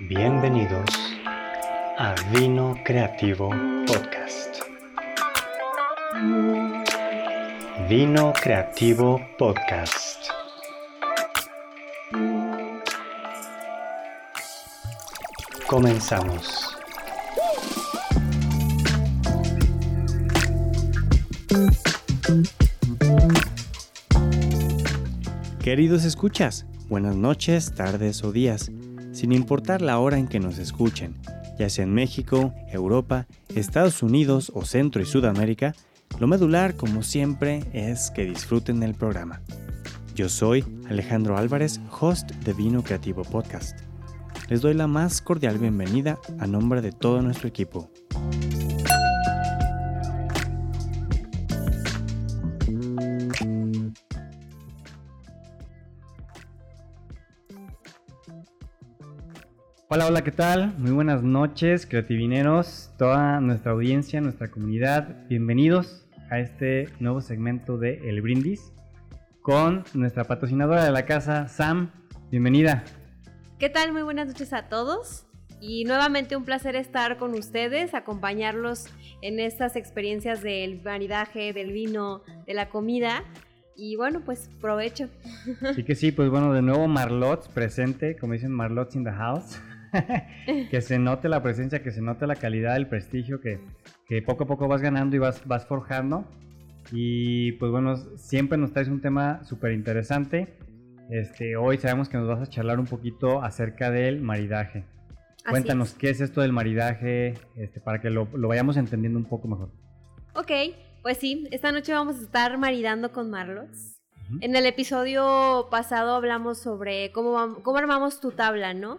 Bienvenidos a Vino Creativo Podcast. Vino Creativo Podcast. Comenzamos. Queridos escuchas, buenas noches, tardes o días, sin importar la hora en que nos escuchen, ya sea en México, Europa, Estados Unidos o Centro y Sudamérica, lo medular, como siempre, es que disfruten el programa. Yo soy Alejandro Álvarez, host de Vino Creativo Podcast. Les doy la más cordial bienvenida a nombre de todo nuestro equipo. Hola, hola, ¿qué tal? Muy buenas noches, creativineros, toda nuestra audiencia, nuestra comunidad. Bienvenidos a este nuevo segmento de El Brindis con nuestra patrocinadora de la casa, Sam. Bienvenida. ¿Qué tal? Muy buenas noches a todos. Y nuevamente un placer estar con ustedes, acompañarlos en estas experiencias del maridaje, del vino, de la comida. Y bueno, pues provecho. Sí que sí, pues bueno, de nuevo Marlots presente, como dicen Marlots in the house. que se note la presencia, que se note la calidad, el prestigio que, que poco a poco vas ganando y vas, vas forjando. Y pues bueno, siempre nos traes un tema súper interesante. Este, hoy sabemos que nos vas a charlar un poquito acerca del maridaje. Cuéntanos qué es esto del maridaje, este, para que lo, lo, vayamos entendiendo un poco mejor. Ok, pues sí, esta noche vamos a estar maridando con Marlos. Uh -huh. En el episodio pasado hablamos sobre cómo, cómo armamos tu tabla, ¿no?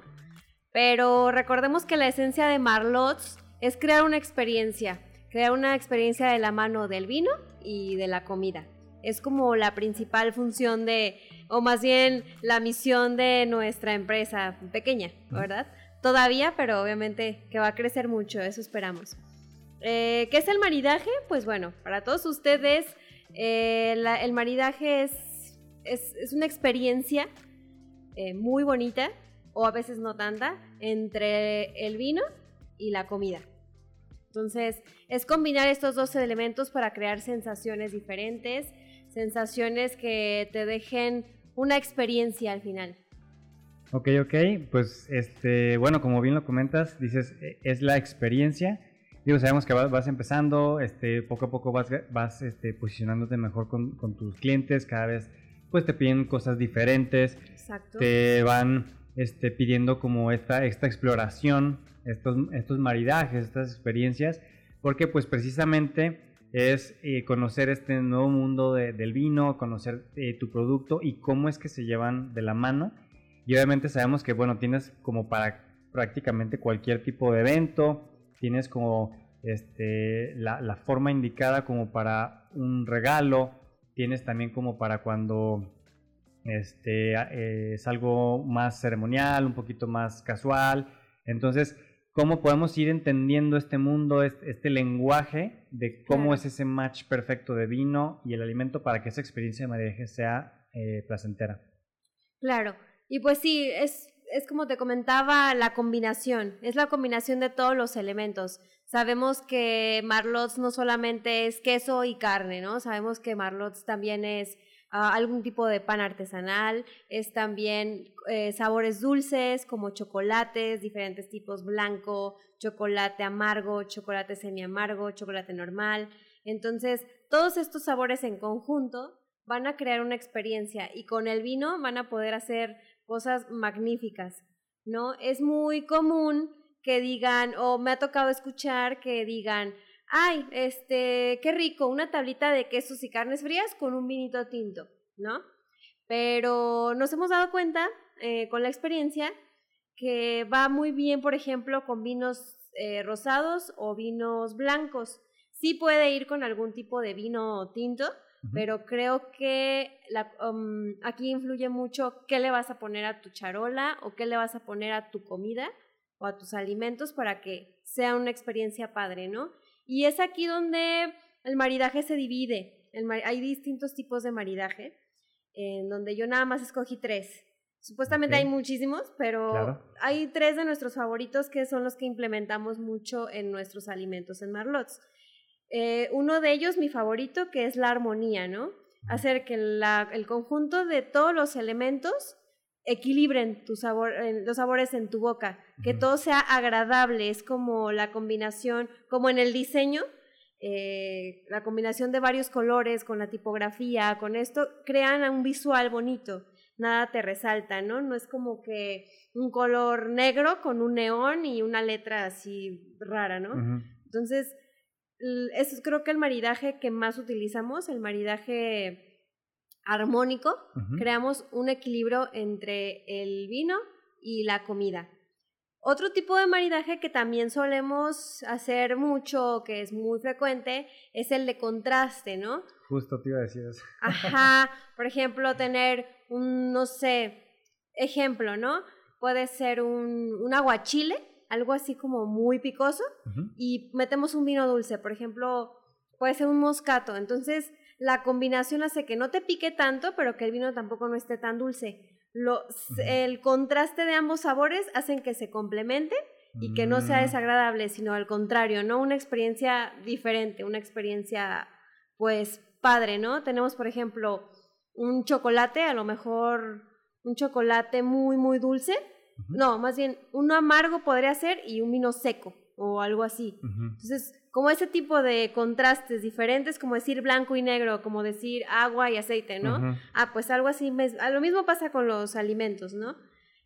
Pero recordemos que la esencia de Marlots es crear una experiencia, crear una experiencia de la mano del vino y de la comida. Es como la principal función de, o más bien la misión de nuestra empresa pequeña, ¿verdad? Todavía, pero obviamente que va a crecer mucho, eso esperamos. Eh, ¿Qué es el maridaje? Pues bueno, para todos ustedes, eh, la, el maridaje es, es, es una experiencia eh, muy bonita o a veces no tanta, entre el vino y la comida. Entonces, es combinar estos dos elementos para crear sensaciones diferentes, sensaciones que te dejen una experiencia al final. Ok, ok, pues este, bueno, como bien lo comentas, dices, es la experiencia. Digo, sabemos que vas, vas empezando, este, poco a poco vas, vas este, posicionándote mejor con, con, tus clientes, cada vez pues te piden cosas diferentes, Exacto. te van este, pidiendo como esta, esta exploración, estos, estos maridajes, estas experiencias, porque pues precisamente es eh, conocer este nuevo mundo de, del vino, conocer eh, tu producto y cómo es que se llevan de la mano. Y obviamente sabemos que, bueno, tienes como para prácticamente cualquier tipo de evento, tienes como este, la, la forma indicada como para un regalo, tienes también como para cuando este, eh, es algo más ceremonial, un poquito más casual. Entonces, ¿cómo podemos ir entendiendo este mundo, este, este lenguaje de cómo claro. es ese match perfecto de vino y el alimento para que esa experiencia de maridaje sea eh, placentera? Claro, y pues sí, es, es como te comentaba, la combinación, es la combinación de todos los elementos. Sabemos que Marlots no solamente es queso y carne, ¿no? Sabemos que Marlots también es Uh, algún tipo de pan artesanal, es también eh, sabores dulces como chocolates, diferentes tipos blanco, chocolate amargo, chocolate semi amargo, chocolate normal. Entonces, todos estos sabores en conjunto van a crear una experiencia y con el vino van a poder hacer cosas magníficas, ¿no? Es muy común que digan, o me ha tocado escuchar que digan, ay, este, qué rico, una tablita de quesos y carnes frías con un vinito tinto, ¿no? Pero nos hemos dado cuenta eh, con la experiencia que va muy bien, por ejemplo, con vinos eh, rosados o vinos blancos. Sí puede ir con algún tipo de vino tinto, uh -huh. pero creo que la, um, aquí influye mucho qué le vas a poner a tu charola o qué le vas a poner a tu comida o a tus alimentos para que sea una experiencia padre, ¿no? Y es aquí donde el maridaje se divide. hay distintos tipos de maridaje, en donde yo nada más escogí tres. Supuestamente hay muchísimos, pero hay tres de nuestros favoritos que son los que implementamos mucho en nuestros alimentos en Marlots. Eh, uno de ellos, mi favorito, que es la armonía, ¿no? Hacer que el conjunto de todos los elementos equilibren tu sabor, los sabores en tu boca, que todo sea agradable, es como la combinación, como en el diseño, eh, la combinación de varios colores con la tipografía, con esto, crean un visual bonito nada te resalta, ¿no? No es como que un color negro con un neón y una letra así rara, ¿no? Entonces, eso es creo que el maridaje que más utilizamos, el maridaje armónico, creamos un equilibrio entre el vino y la comida. Otro tipo de maridaje que también solemos hacer mucho, que es muy frecuente, es el de contraste, ¿no? Justo te iba a decir eso. Ajá, por ejemplo, tener un, no sé, ejemplo, ¿no? Puede ser un, un aguachile, algo así como muy picoso, y metemos un vino dulce, por ejemplo, puede ser un moscato. Entonces, la combinación hace que no te pique tanto, pero que el vino tampoco no esté tan dulce. El contraste de ambos sabores hacen que se complemente y que no sea mm. desagradable, sino al contrario, ¿no? Una experiencia diferente, una experiencia, pues, padre, ¿no? Tenemos, por ejemplo, un chocolate, a lo mejor un chocolate muy, muy dulce. No, más bien, uno amargo podría ser y un vino seco o algo así. Entonces, como ese tipo de contrastes diferentes, como decir blanco y negro, como decir agua y aceite, ¿no? Ah, pues algo así, lo mismo pasa con los alimentos, ¿no?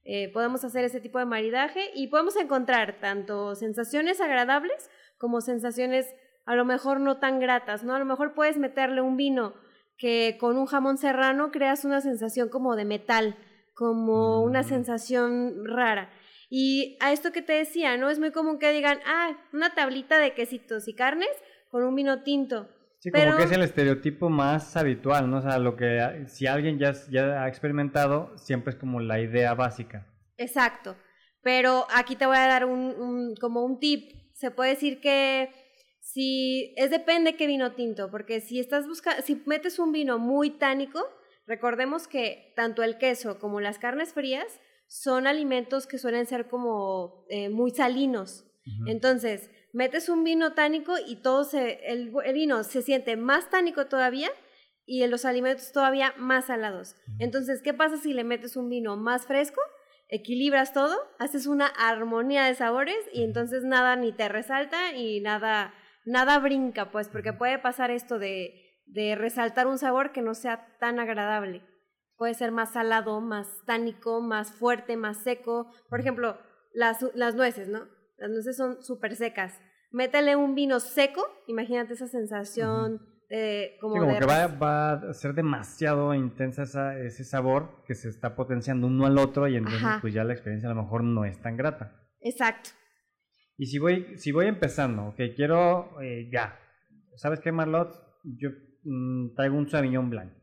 Eh, podemos hacer ese tipo de maridaje y podemos encontrar tanto sensaciones agradables como sensaciones a lo mejor no tan gratas, ¿no? A lo mejor puedes meterle un vino que con un jamón serrano creas una sensación como de metal, como una mm. sensación rara. Y a esto que te decía, ¿no? Es muy común que digan, ah, una tablita de quesitos y carnes con un vino tinto. Sí, como que es el estereotipo más habitual, ¿no? O sea, lo que si alguien ya, ya ha experimentado, siempre es como la idea básica. Exacto. Pero aquí te voy a dar un como un tip. Se puede decir que si es depende qué vino tinto, porque si estás buscando, si metes un vino muy tánico, recordemos que tanto el queso como las carnes frías son alimentos que suelen ser como eh, muy salinos. Entonces, metes un vino tánico y todo se, el, vino se siente más tánico todavía y en los alimentos todavía más salados. Entonces, ¿qué pasa si le metes un vino más fresco? Equilibras todo, haces una armonía de sabores y entonces nada ni te resalta y nada nada brinca, pues, porque puede pasar esto de, de resaltar un sabor que no sea tan agradable. Puede ser más salado, más tánico, más fuerte, más seco. Por ejemplo, las, las nueces, ¿no? Las nueces son súper secas. Métele un vino seco, imagínate esa sensación de como, sí, como que va, va, a ser demasiado intensa ese sabor que se está potenciando uno al otro y entonces pues ya la experiencia a lo mejor no es tan grata. Exacto. Y si voy, si voy empezando, ok, quiero, eh, ya, ¿sabes qué, Marlot? Yo mm, traigo un Sauvignon Blanc.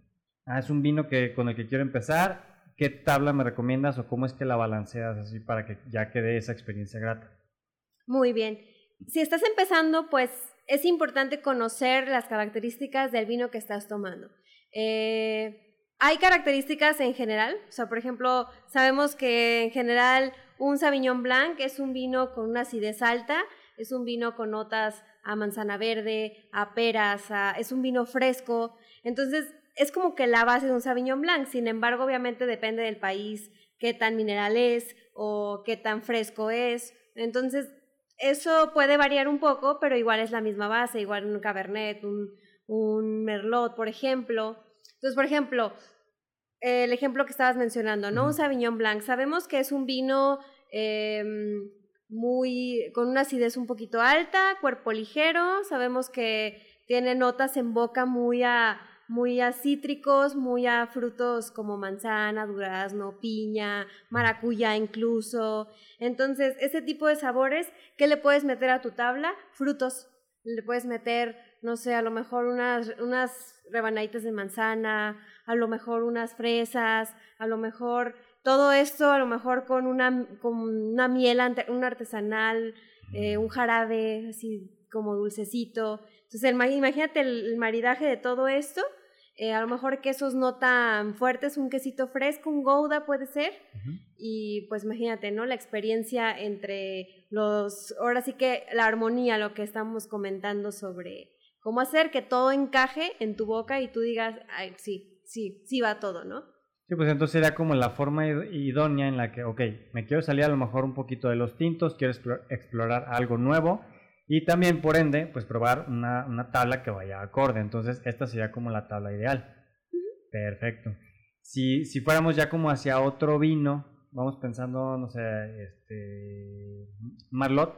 Ah, es un vino que, con el que quiero empezar. ¿Qué tabla me recomiendas o cómo es que la balanceas así para que ya quede esa experiencia grata? Muy bien. Si estás empezando, pues es importante conocer las características del vino que estás tomando. Eh, hay características en general, o sea, por ejemplo, sabemos que en general un Sauvignon Blanc es un vino con una acidez alta, es un vino con notas a manzana verde, a peras, es un vino fresco. Entonces, es como que la base de un Sauvignon Blanc. Sin embargo, obviamente depende del país, qué tan mineral es o qué tan fresco es. Entonces, eso puede variar un poco, pero igual es la misma base, igual un Cabernet, un, un Merlot, por ejemplo. Entonces, por ejemplo, el ejemplo que estabas mencionando, ¿no? Un Sauvignon Blanc. Sabemos que es un vino em, muy con una acidez un poquito alta, cuerpo ligero. Sabemos que tiene notas en boca muy a muy a cítricos, muy a frutos como manzana, durazno, piña, maracuyá incluso. Entonces, ese tipo de sabores, ¿qué le puedes meter a tu tabla? Frutos. Le puedes meter, no sé, a lo mejor unas, unas rebanaditas de manzana, a lo mejor unas fresas, a lo mejor todo esto, a lo mejor con una, con una miel, un artesanal, eh, un jarabe así como dulcecito. Entonces, el, imagínate el, maridaje de todo esto. Eh, a lo mejor quesos no tan fuertes, un quesito fresco, un gouda puede ser. Y pues imagínate, ¿no? La experiencia entre los, ahora sí que la armonía, lo que estamos comentando sobre cómo hacer que todo encaje en tu boca y tú digas, Ay, sí, sí, sí va todo, ¿no? Sí, pues entonces sería como la forma idónea en la que, ok, me quiero salir a lo mejor un poquito de los tintos, quiero explorar algo nuevo y también, por ende, pues probar una, una tabla que vaya acorde. Entonces, esta sería como la tabla ideal. Perfecto. Si, si fuéramos ya como hacia otro vino, vamos pensando, no sé, este, Marlot.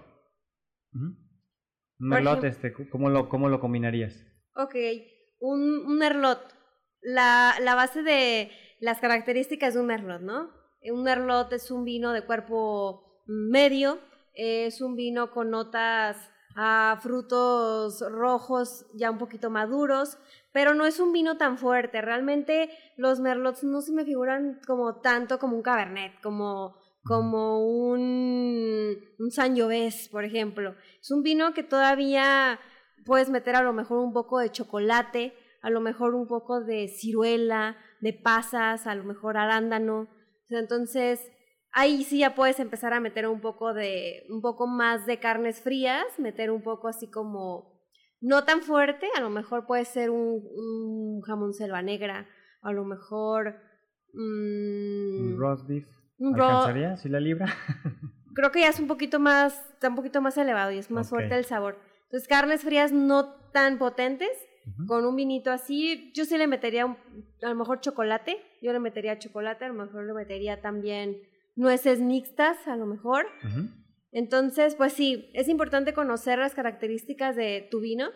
Merlot, este, ¿cómo lo, ¿cómo lo combinarías? Ok, un, un Merlot. La, la base de las características de un merlot, ¿no? Un merlot es un vino de cuerpo medio, es un vino con notas a frutos rojos ya un poquito maduros, pero no es un vino tan fuerte. Realmente los merlots no se me figuran como tanto como un cabernet, como, como un, un Sangiovese, por ejemplo. Es un vino que todavía puedes meter a lo mejor un poco de chocolate, a lo mejor un poco de ciruela, de pasas, a lo mejor arándano. Entonces, ahí sí ya puedes empezar a meter un poco de, un poco más de carnes frías, meter un poco así como, no tan fuerte, a lo mejor puede ser un, jamón selva negra, a lo mejor... un mm, roast beef. ¿Alcanzaría si la libra? creo que ya es un poquito más, está un poquito más elevado y es más fuerte el sabor. Entonces, carnes frías no tan potentes, con un vinito así, yo sí le metería a lo mejor chocolate, yo le metería chocolate, a lo mejor le metería también nueces mixtas, a lo mejor. Entonces, pues sí, es importante conocer las características de tu vino,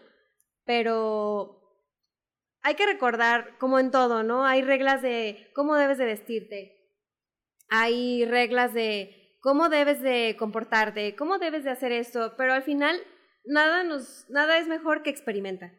pero hay que recordar, como en todo, ¿no? Hay reglas de cómo debes de vestirte, hay reglas de cómo debes de comportarte, cómo debes de hacer esto, pero al final nada, nos, nada es mejor que experimentar.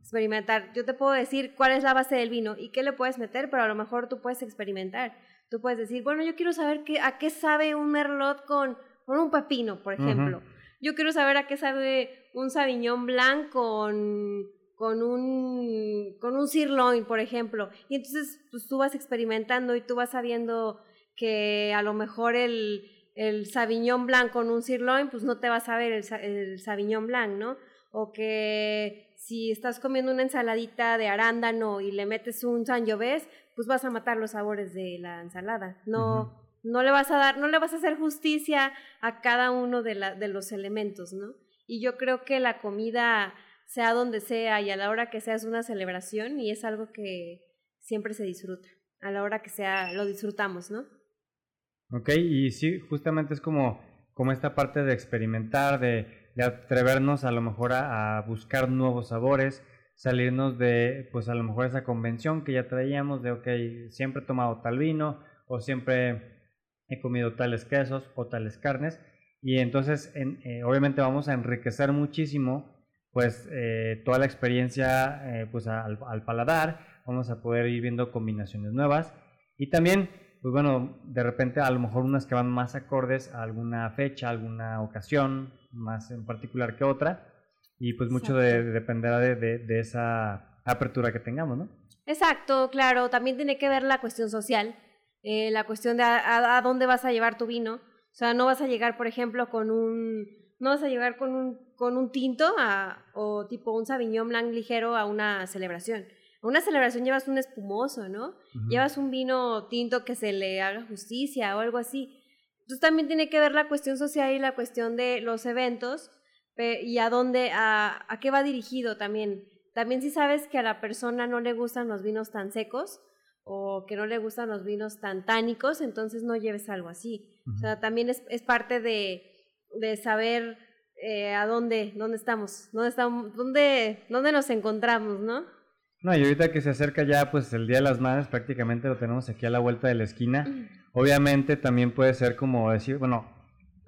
Experimentar. Yo te puedo decir cuál es la base del vino y qué le puedes meter, pero a lo mejor tú puedes experimentar. Tú puedes decir, bueno, yo quiero saber qué, a qué sabe un merlot con, con un pepino, por ejemplo. Yo quiero saber a qué sabe un sauvignon blanc con, con un, con un sirloin, por ejemplo. Y entonces pues, tú vas experimentando y tú vas sabiendo que a lo mejor el, el Sauvignon Blanc con un sirloin, pues no te va a saber el, el Sauvignon Blanc, ¿no? O que si estás comiendo una ensaladita de arándano y le metes un sangiovese, pues vas a matar los sabores de la ensalada. No, no le vas a dar, no le vas a hacer justicia a cada uno de, la, de los elementos, ¿no? Y yo creo que la comida, sea donde sea y a la hora que sea, es una celebración y es algo que siempre se disfruta. A la hora que sea, lo disfrutamos, ¿no? Ok, y sí, justamente es como, como esta parte de experimentar, de de atrevernos a lo mejor a, buscar nuevos sabores, salirnos de, pues a lo mejor esa convención que ya traíamos de, ok, siempre he tomado tal vino o siempre he comido tales quesos o tales carnes. Y entonces, eh, obviamente vamos a enriquecer muchísimo, pues, eh, toda la experiencia, eh, pues, al, al paladar. Vamos a poder ir viendo combinaciones nuevas. Y también, pues bueno, de repente a lo mejor unas que van más acordes a alguna fecha, alguna ocasión, más en particular que otra y pues mucho dependerá de, de, esa apertura que tengamos, ¿no? Exacto, claro, también tiene que ver la cuestión social, eh, la cuestión de a, dónde vas a llevar tu vino, o sea, no vas a llegar, por ejemplo, con un, no vas a llegar con un, con un tinto a, o tipo un Sauvignon Blanc ligero a una celebración. Una celebración llevas un espumoso, ¿no? Llevas un vino tinto que se le haga justicia o algo así. Entonces también tiene que ver la cuestión social y la cuestión de los eventos y a dónde, a, a qué va dirigido también. También si sabes que a la persona no le gustan los vinos tan secos o que no le gustan los vinos tan tánicos, entonces no lleves algo así. O sea, también es, es parte de, de saber eh, a dónde, dónde estamos, dónde, estamos dónde, dónde nos encontramos, ¿no? No, y ahorita que se acerca ya pues el Día de las Madres, prácticamente lo tenemos aquí a la vuelta de la esquina. Obviamente también puede ser como decir, bueno,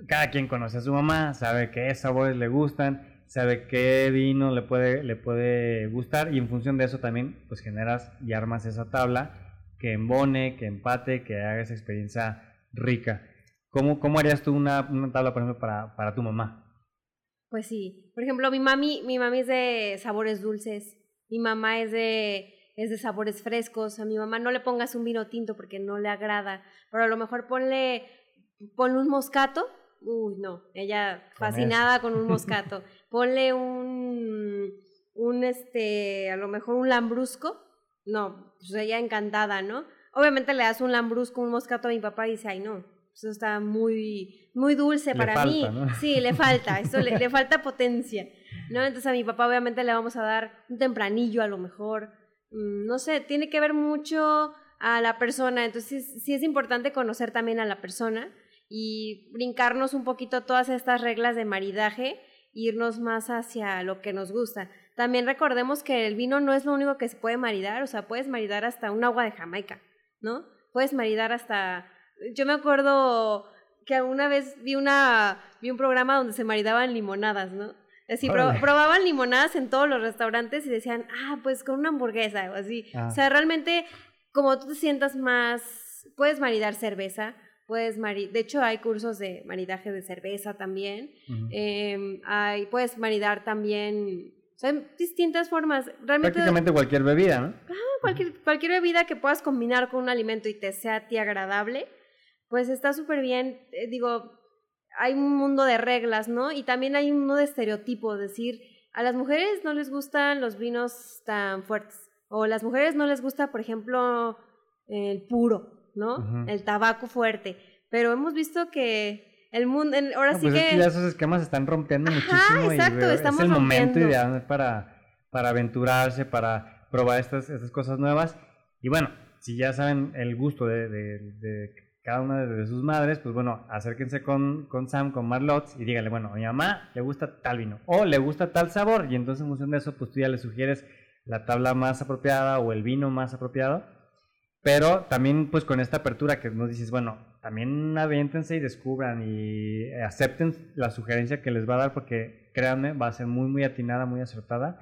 cada quien conoce a su mamá, sabe qué sabores le gustan, sabe qué vino le puede, le puede gustar y en función de eso también pues generas y armas esa tabla que embone, que empate, que haga esa experiencia rica. ¿Cómo, cómo harías tú una, una tabla, por ejemplo, para, para tu mamá? Pues sí. Por ejemplo, mi mami, mi mami es de sabores dulces. Mi mamá es de es de sabores frescos. A mi mamá no le pongas un vino tinto porque no le agrada, pero a lo mejor ponle, ponle un moscato. Uy, no, ella fascinada con un moscato. ponle un, un, este, a lo mejor un lambrusco. No, pues ella encantada, ¿no? Obviamente le das un lambrusco, un moscato a mi papá y dice, ay, no, eso está muy, muy dulce para mí. Sí, le falta, eso le, le, falta potencia, ¿no? Entonces a mi papá obviamente le vamos a dar un tempranillo a lo mejor, Mm, no sé, tiene que ver mucho a la persona, entonces sí es importante conocer también a la persona y brincarnos un poquito todas estas reglas de maridaje irnos más hacia lo que nos gusta. También recordemos que el vino no es lo único que se puede maridar, o sea, puedes maridar hasta un agua de Jamaica, ¿no? Puedes maridar hasta... Yo me acuerdo que una vez vi, una, vi un programa donde se maridaban limonadas, ¿no? Así, probaban limonadas en todos los restaurantes y decían, ah, pues con una hamburguesa o así. O sea, realmente, como tú te sientas más, puedes maridar cerveza, puedes maridar, de hecho hay cursos de maridaje de cerveza también, em, hay, puedes maridar también, o sea, distintas formas. Realmente, Prácticamente cualquier bebida, ¿no? Ah, cualquier, cualquier bebida que puedas combinar con un alimento y te sea a ti agradable, pues está súper bien. Eh, digo, hay un mundo de reglas, ¿no? Y también hay un mundo de estereotipos, decir, a las mujeres no les gustan los vinos tan fuertes, o las mujeres no les gusta, por ejemplo, el puro, ¿no? El tabaco fuerte, pero hemos visto que el mundo, ahora sí pues que... Es que ya esos esquemas están rompiendo muchísimo exacto, y estamos es el momento ideal para, para aventurarse, para probar estas, estas cosas nuevas. Y bueno, si ya saben el gusto de, de cada una de sus madres, pues bueno, acérquense con, con Sam, con Marlot y díganle, bueno, a mi mamá le gusta tal vino o le gusta tal sabor y entonces en función de eso, pues tú ya le sugieres la tabla más apropiada o el vino más apropiado. Pero también pues con esta apertura que nos dices, bueno, también aviéntense y descubran y acepten la sugerencia que les va a dar porque créanme, va a ser muy muy atinada, muy acertada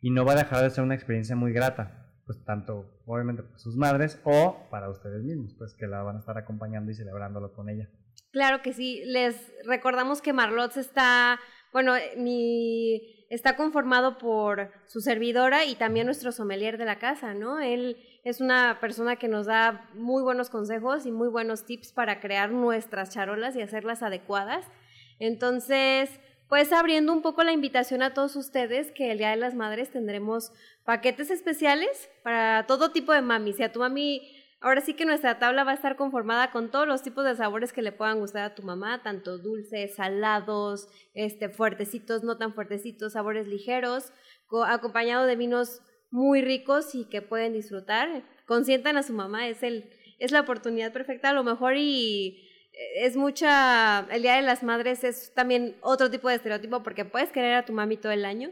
y no va a dejar de ser una experiencia muy grata pues tanto obviamente para sus madres o para ustedes mismos, pues que la van a estar acompañando y celebrándolo con ella. Claro que sí, les recordamos que Marlotz está, bueno, mi, está conformado por su servidora y también nuestro sommelier de la casa, ¿no? Él es una persona que nos da muy buenos consejos y muy buenos tips para crear nuestras charolas y hacerlas adecuadas. Entonces, pues abriendo un poco la invitación a todos ustedes que el Día de las Madres tendremos paquetes especiales para todo tipo de mami. Si a tu mami, ahora sí que nuestra tabla va a estar conformada con todos los tipos de sabores que le puedan gustar a tu mamá, tanto dulces, salados, este, fuertecitos, no tan fuertecitos, sabores ligeros, acompañado de vinos muy ricos y que pueden disfrutar. Consientan a su mamá, es, el, es la oportunidad perfecta a lo mejor y es mucha, el Día de las Madres es también otro tipo de estereotipo porque puedes querer a tu mami todo el año,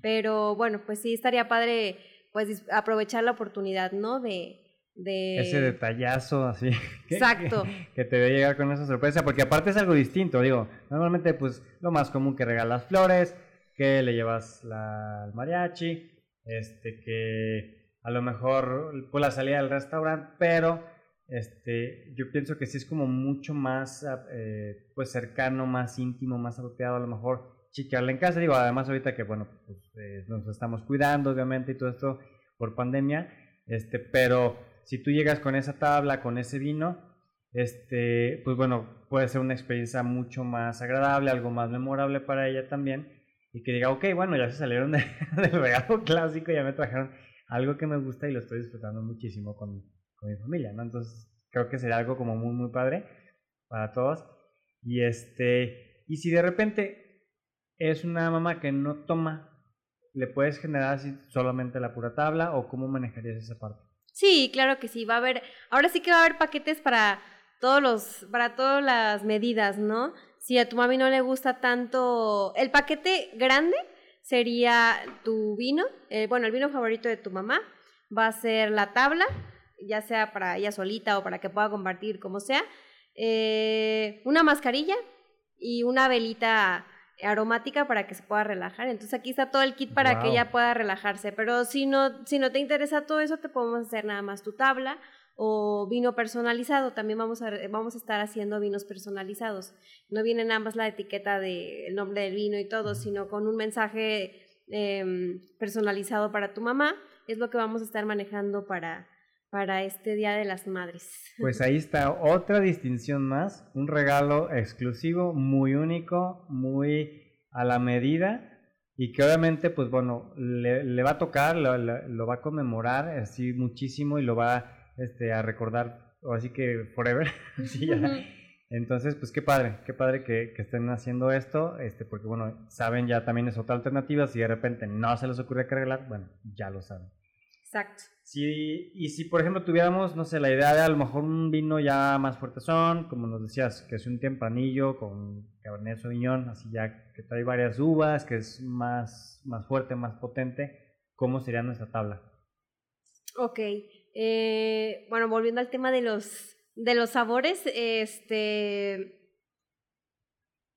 pero bueno, pues sí estaría padre pues aprovechar la oportunidad, ¿no? De, de... Ese detallazo así. Exacto. Que, te ve llegar con esa sorpresa, porque aparte es algo distinto, digo, normalmente pues lo más común que regalas flores, que le llevas la, al mariachi, este, que a lo mejor pues la salida del restaurante, pero este, yo pienso que sí es como mucho más ah, eh, pues cercano, más íntimo, más apropiado a lo mejor chiquearle en casa. Digo, además ahorita que bueno, pues eh, nos estamos cuidando obviamente y todo esto por pandemia, este, pero si tú llegas con esa tabla, con ese vino, este, pues bueno, puede ser una experiencia mucho más agradable, algo más memorable para ella también y que diga, ok, bueno, ya se salieron de, del regalo clásico, ya me trajeron algo que me gusta y lo estoy disfrutando muchísimo con, con mi familia, ¿no? Entonces creo que sería algo como muy, muy padre para todos. Y este, y si de repente es una mamá que no toma, ¿le puedes generar así solamente la pura tabla o cómo manejarías esa parte? Sí, claro que sí, va a haber, ahora sí que va a haber paquetes para todos los, para todas las medidas, ¿no? Si a tu mami no le gusta tanto, el paquete grande sería tu vino, eh, bueno, el vino favorito de tu mamá, va a ser la tabla, ya sea para ella solita o para que pueda compartir, como sea, eh, una mascarilla y una velita aromática para que se pueda relajar. Entonces aquí está todo el kit para que ella pueda relajarse. Pero si no, si no te interesa todo eso, te podemos hacer nada más tu tabla o vino personalizado. También vamos a, vamos a estar haciendo vinos personalizados. No viene nada más la etiqueta del nombre del vino y todo, sino con un mensaje em, personalizado para tu mamá. Es lo que vamos a estar manejando para, para este Día de las Madres. Pues ahí está otra distinción más, un regalo exclusivo, muy único, muy a la medida y que obviamente, pues bueno, le, va a tocar, lo, va a conmemorar así muchísimo y lo va este, a recordar, así que forever. Entonces, pues qué padre, qué padre que, que, estén haciendo esto, este, porque bueno, saben ya también es otra alternativa, si de repente no se les ocurre cargar, bueno, ya lo saben. Exacto. Sí, y si por ejemplo tuviéramos, no sé, la idea de a lo mejor un vino ya más fuerte son, como nos decías, que es un tempranillo con Cabernet Sauvignon, así ya que trae varias uvas, que es más, más fuerte, más potente, ¿cómo sería nuestra tabla? Ok, eh, bueno, volviendo al tema de los, de los sabores, este,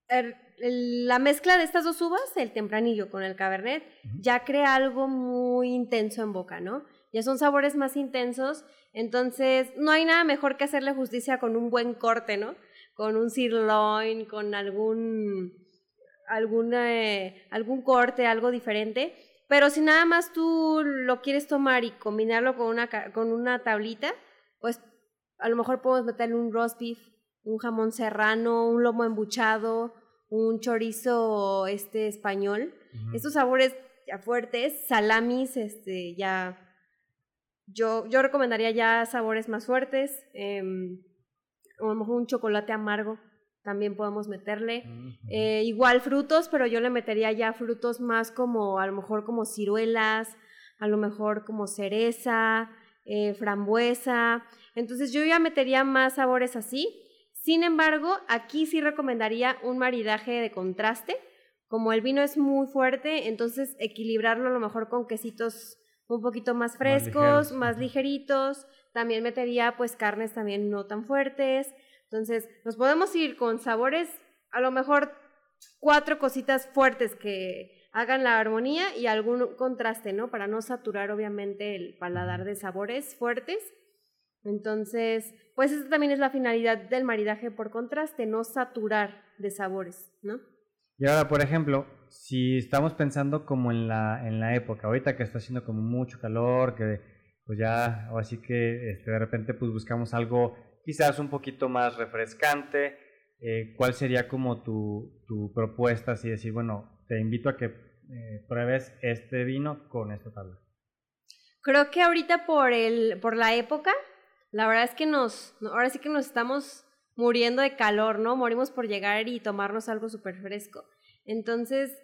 er, la mezcla de estas dos uvas, el tempranillo con el cabernet, ya crea algo muy intenso en boca, ¿no? Ya son sabores más intensos, entonces no hay nada mejor que hacerle justicia con un buen corte, ¿no? Con un sirloin, con algún, algún, eh, algún corte, algo diferente. Pero si nada más tú lo quieres tomar y combinarlo con una, con una tablita, pues a lo mejor podemos meterle un roast beef, un jamón serrano, un lomo embuchado, un chorizo este español. Estos sabores ya fuertes, salamis, este, ya. Yo, yo recomendaría ya sabores más fuertes. Eh, a lo mejor un chocolate amargo también podemos meterle. Eh, igual frutos, pero yo le metería ya frutos más como, a lo mejor como ciruelas, a lo mejor como cereza, eh, frambuesa. Entonces yo ya metería más sabores así. Sin embargo, aquí sí recomendaría un maridaje de contraste. Como el vino es muy fuerte, entonces equilibrarlo a lo mejor con quesitos un poquito más frescos, más, ligeritos. También metería pues carnes también no tan fuertes. Entonces, nos podemos ir con sabores, a lo mejor cuatro cositas fuertes que hagan la armonía y algún contraste, ¿no? Para no saturar obviamente el paladar de sabores fuertes. Entonces, pues esa también es la finalidad del maridaje por contraste, no saturar de sabores, ¿no? Y ahora, por ejemplo, si estamos pensando como en la, en la época, ahorita que está haciendo como mucho calor, que pues ya, o así que este, de repente pues buscamos algo quizás un poquito más refrescante, eh, ¿cuál sería como tu, tu, propuesta? Así decir, bueno, te invito a que eh, pruebes este vino con esta tabla. Creo que ahorita por, el, por la época, la verdad es que nos, ahora sí que nos estamos muriendo de calor, ¿no? Morimos por llegar y tomarnos algo súper fresco. Entonces,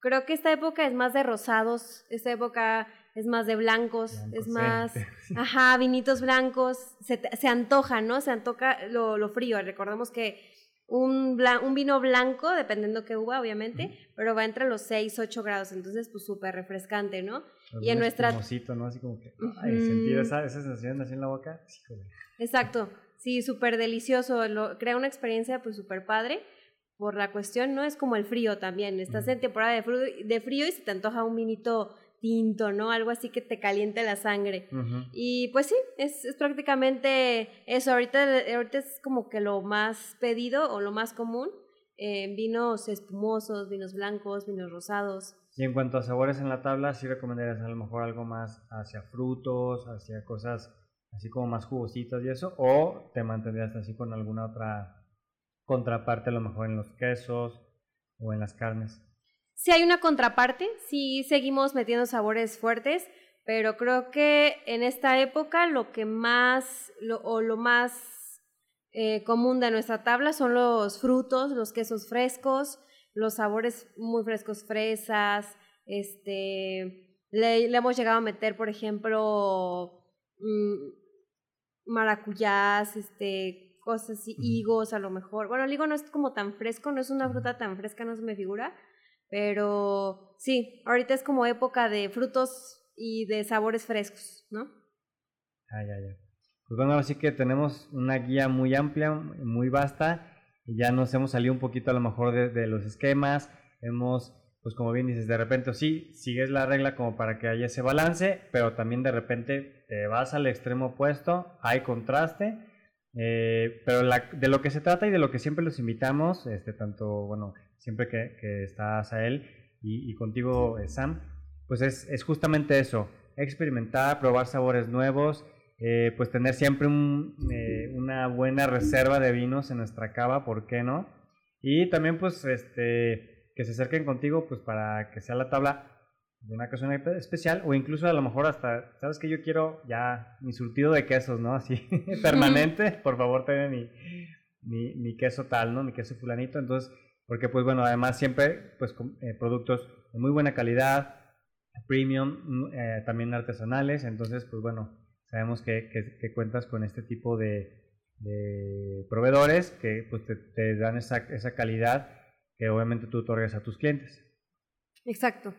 creo que esta época es más de rosados, esta época es más de blancos, es más, ajá, vinitos blancos, se, se antoja, ¿no? Se antoja lo, lo frío. Recordemos que un, un vino blanco, dependiendo qué uva, obviamente, pero va entre los 6, 8 grados, entonces pues súper refrescante, ¿no? y en nuestra... ¿no? Así como que, ay, sentir esa, esa, sensación así en la boca. Exacto, sí, súper delicioso, lo, crea una experiencia pues súper padre por la cuestión, ¿no? Es como el frío también, estás en temporada de frío, de frío y se te antoja un vinito tinto, ¿no? Algo así que te caliente la sangre. Y pues sí, es, es, prácticamente eso. Ahorita, ahorita es como que lo más pedido o lo más común. Eh, vinos espumosos, vinos blancos, vinos rosados. Y en cuanto a sabores en la tabla, sí recomendarías a lo mejor algo más hacia frutos, hacia cosas así como más jugositas y eso, o te mantendrías así con alguna otra contraparte, a lo mejor en los quesos o en las carnes. Si hay una contraparte, sí seguimos metiendo sabores fuertes, pero creo que en esta época lo que más o lo más eh, común de nuestra tabla son los frutos, los quesos frescos, los sabores muy frescos, fresas, este, le, hemos llegado a meter, por ejemplo, mmm, maracuyás, este, cosas así, higos a lo mejor. Bueno, el higo no es como tan fresco, no es una fruta tan fresca, no se me figura, pero sí, ahorita es como época de frutos y de sabores frescos, ¿no? Ah, ya, ya. Pues bueno, así que tenemos una guía muy amplia, muy vasta, y ya nos hemos salido un poquito a lo mejor de, los esquemas, hemos pues como bien dices, de repente sí, sigues la regla como para que haya ese balance, pero también de repente te vas al extremo opuesto, hay contraste, eh, pero de lo que se trata y de lo que siempre los invitamos, este, tanto, bueno, siempre que, que estás a él y, contigo, eh, Sam, pues es, es, justamente eso, experimentar, probar sabores nuevos, eh, pues tener siempre una buena reserva de vinos en nuestra cava, ¿por qué no? Y también pues este que se acerquen contigo pues para que sea la tabla de una ocasión especial o incluso a lo mejor hasta, sabes que yo quiero ya mi surtido de quesos, ¿no? Así permanente, por favor tenme mi, mi, mi, queso tal, ¿no? Mi queso fulanito, entonces, porque pues bueno, además siempre pues eh, productos de muy buena calidad, premium, mm, eh, también artesanales, entonces pues bueno, sabemos que, que, cuentas con este tipo de, proveedores que pues te, te dan esa, esa calidad que obviamente tú otorgas a tus clientes. Exacto.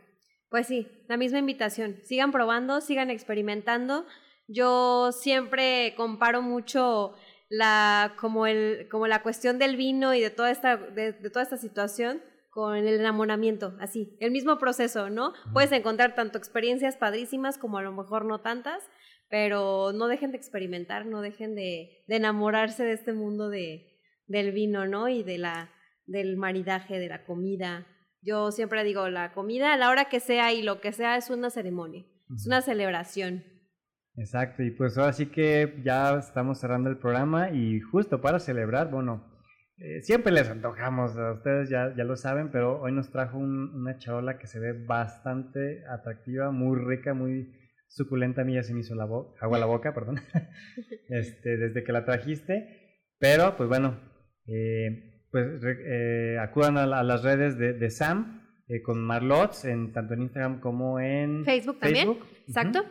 Pues sí, la misma invitación. Sigan probando, sigan experimentando. Yo siempre comparo mucho la, como, el, como la cuestión del vino y de toda, esta, de, toda esta situación con el enamoramiento, así, el mismo proceso, ¿no? Puedes encontrar tanto experiencias padrísimas como a lo mejor no tantas, pero no dejen de experimentar, no dejen de, de enamorarse de este mundo de, del vino, ¿no? Y de la, del maridaje, de la comida. Yo siempre digo, la comida a la hora que sea y lo que sea es una ceremonia, es una celebración. Exacto, y pues ahora sí que ya estamos cerrando el programa y justo para celebrar, bueno, eh, siempre les antojamos, a ustedes ya, ya lo saben, pero hoy nos trajo una charola que se ve bastante atractiva, muy rica, muy suculenta, a mí ya se me hizo la agua la boca, perdón, este, desde que la trajiste, pero pues bueno, eh, pues eh, acudan a, las redes de, Sam eh, con Marlots, en, tanto en Instagram como en Facebook, también. Exacto.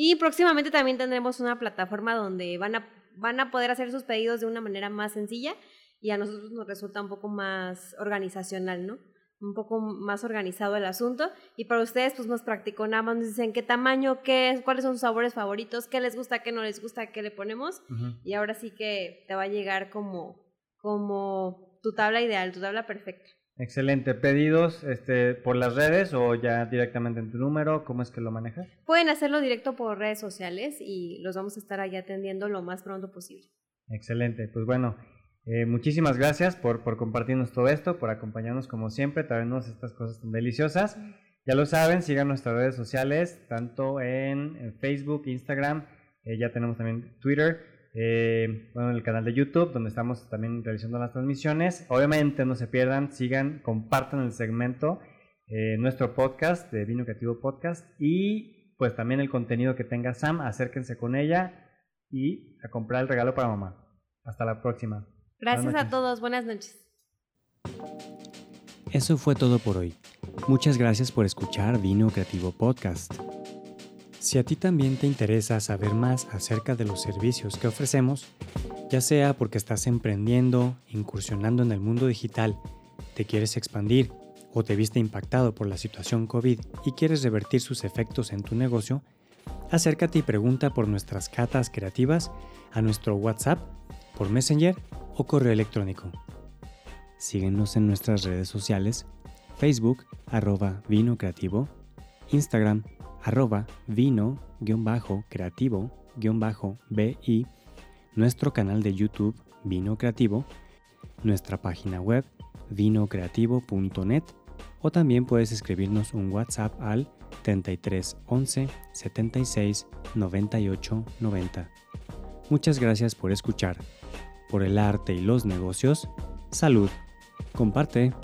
Y próximamente también tendremos una plataforma donde van a, van a poder hacer sus pedidos de una manera más sencilla y a nosotros nos resulta un poco más organizacional, ¿no? Un poco más organizado el asunto. Y para ustedes, pues más práctico. Nada más nos dicen qué tamaño, qué, cuáles son sus sabores favoritos, qué les gusta, qué no les gusta, qué le ponemos. Y ahora sí que te va a llegar como, como tu tabla ideal, tu tabla perfecta. Excelente. ¿Pedidos este, por las redes o ya directamente en tu número? ¿Cómo es que lo manejas? Pueden hacerlo directo por redes sociales y los vamos a estar ahí atendiendo lo más pronto posible. Excelente. Pues bueno, eh, muchísimas gracias por, por compartirnos todo esto, por acompañarnos como siempre, traernos estas cosas tan deliciosas. Ya lo saben, sigan nuestras redes sociales, tanto en, Facebook, Instagram, eh, ya tenemos también Twitter eh, bueno, en el canal de YouTube, donde estamos también realizando las transmisiones. Obviamente no se pierdan, sigan, compartan el segmento, eh, nuestro podcast de Vino Creativo Podcast y pues también el contenido que tenga Sam, acérquense con ella y a comprar el regalo para mamá. Hasta la próxima. Gracias a todos, buenas noches. Eso fue todo por hoy. Muchas gracias por escuchar Vino Creativo Podcast. Si a ti también te interesa saber más acerca de los servicios que ofrecemos, ya sea porque estás emprendiendo, incursionando en el mundo digital, te quieres expandir o te viste impactado por la situación COVID y quieres revertir sus efectos en tu negocio, acércate y pregunta por nuestras catas creativas a nuestro WhatsApp, por Messenger o correo electrónico. Síguenos en nuestras redes sociales, Facebook, arroba vino creativo, Instagram, arroba vino-creativo-bi, nuestro canal de YouTube Vino Creativo, nuestra página web vinocreativo.net o también puedes escribirnos un WhatsApp al 33 11 76 98 90. Muchas gracias por escuchar. Por el arte y los negocios, salud. Comparte.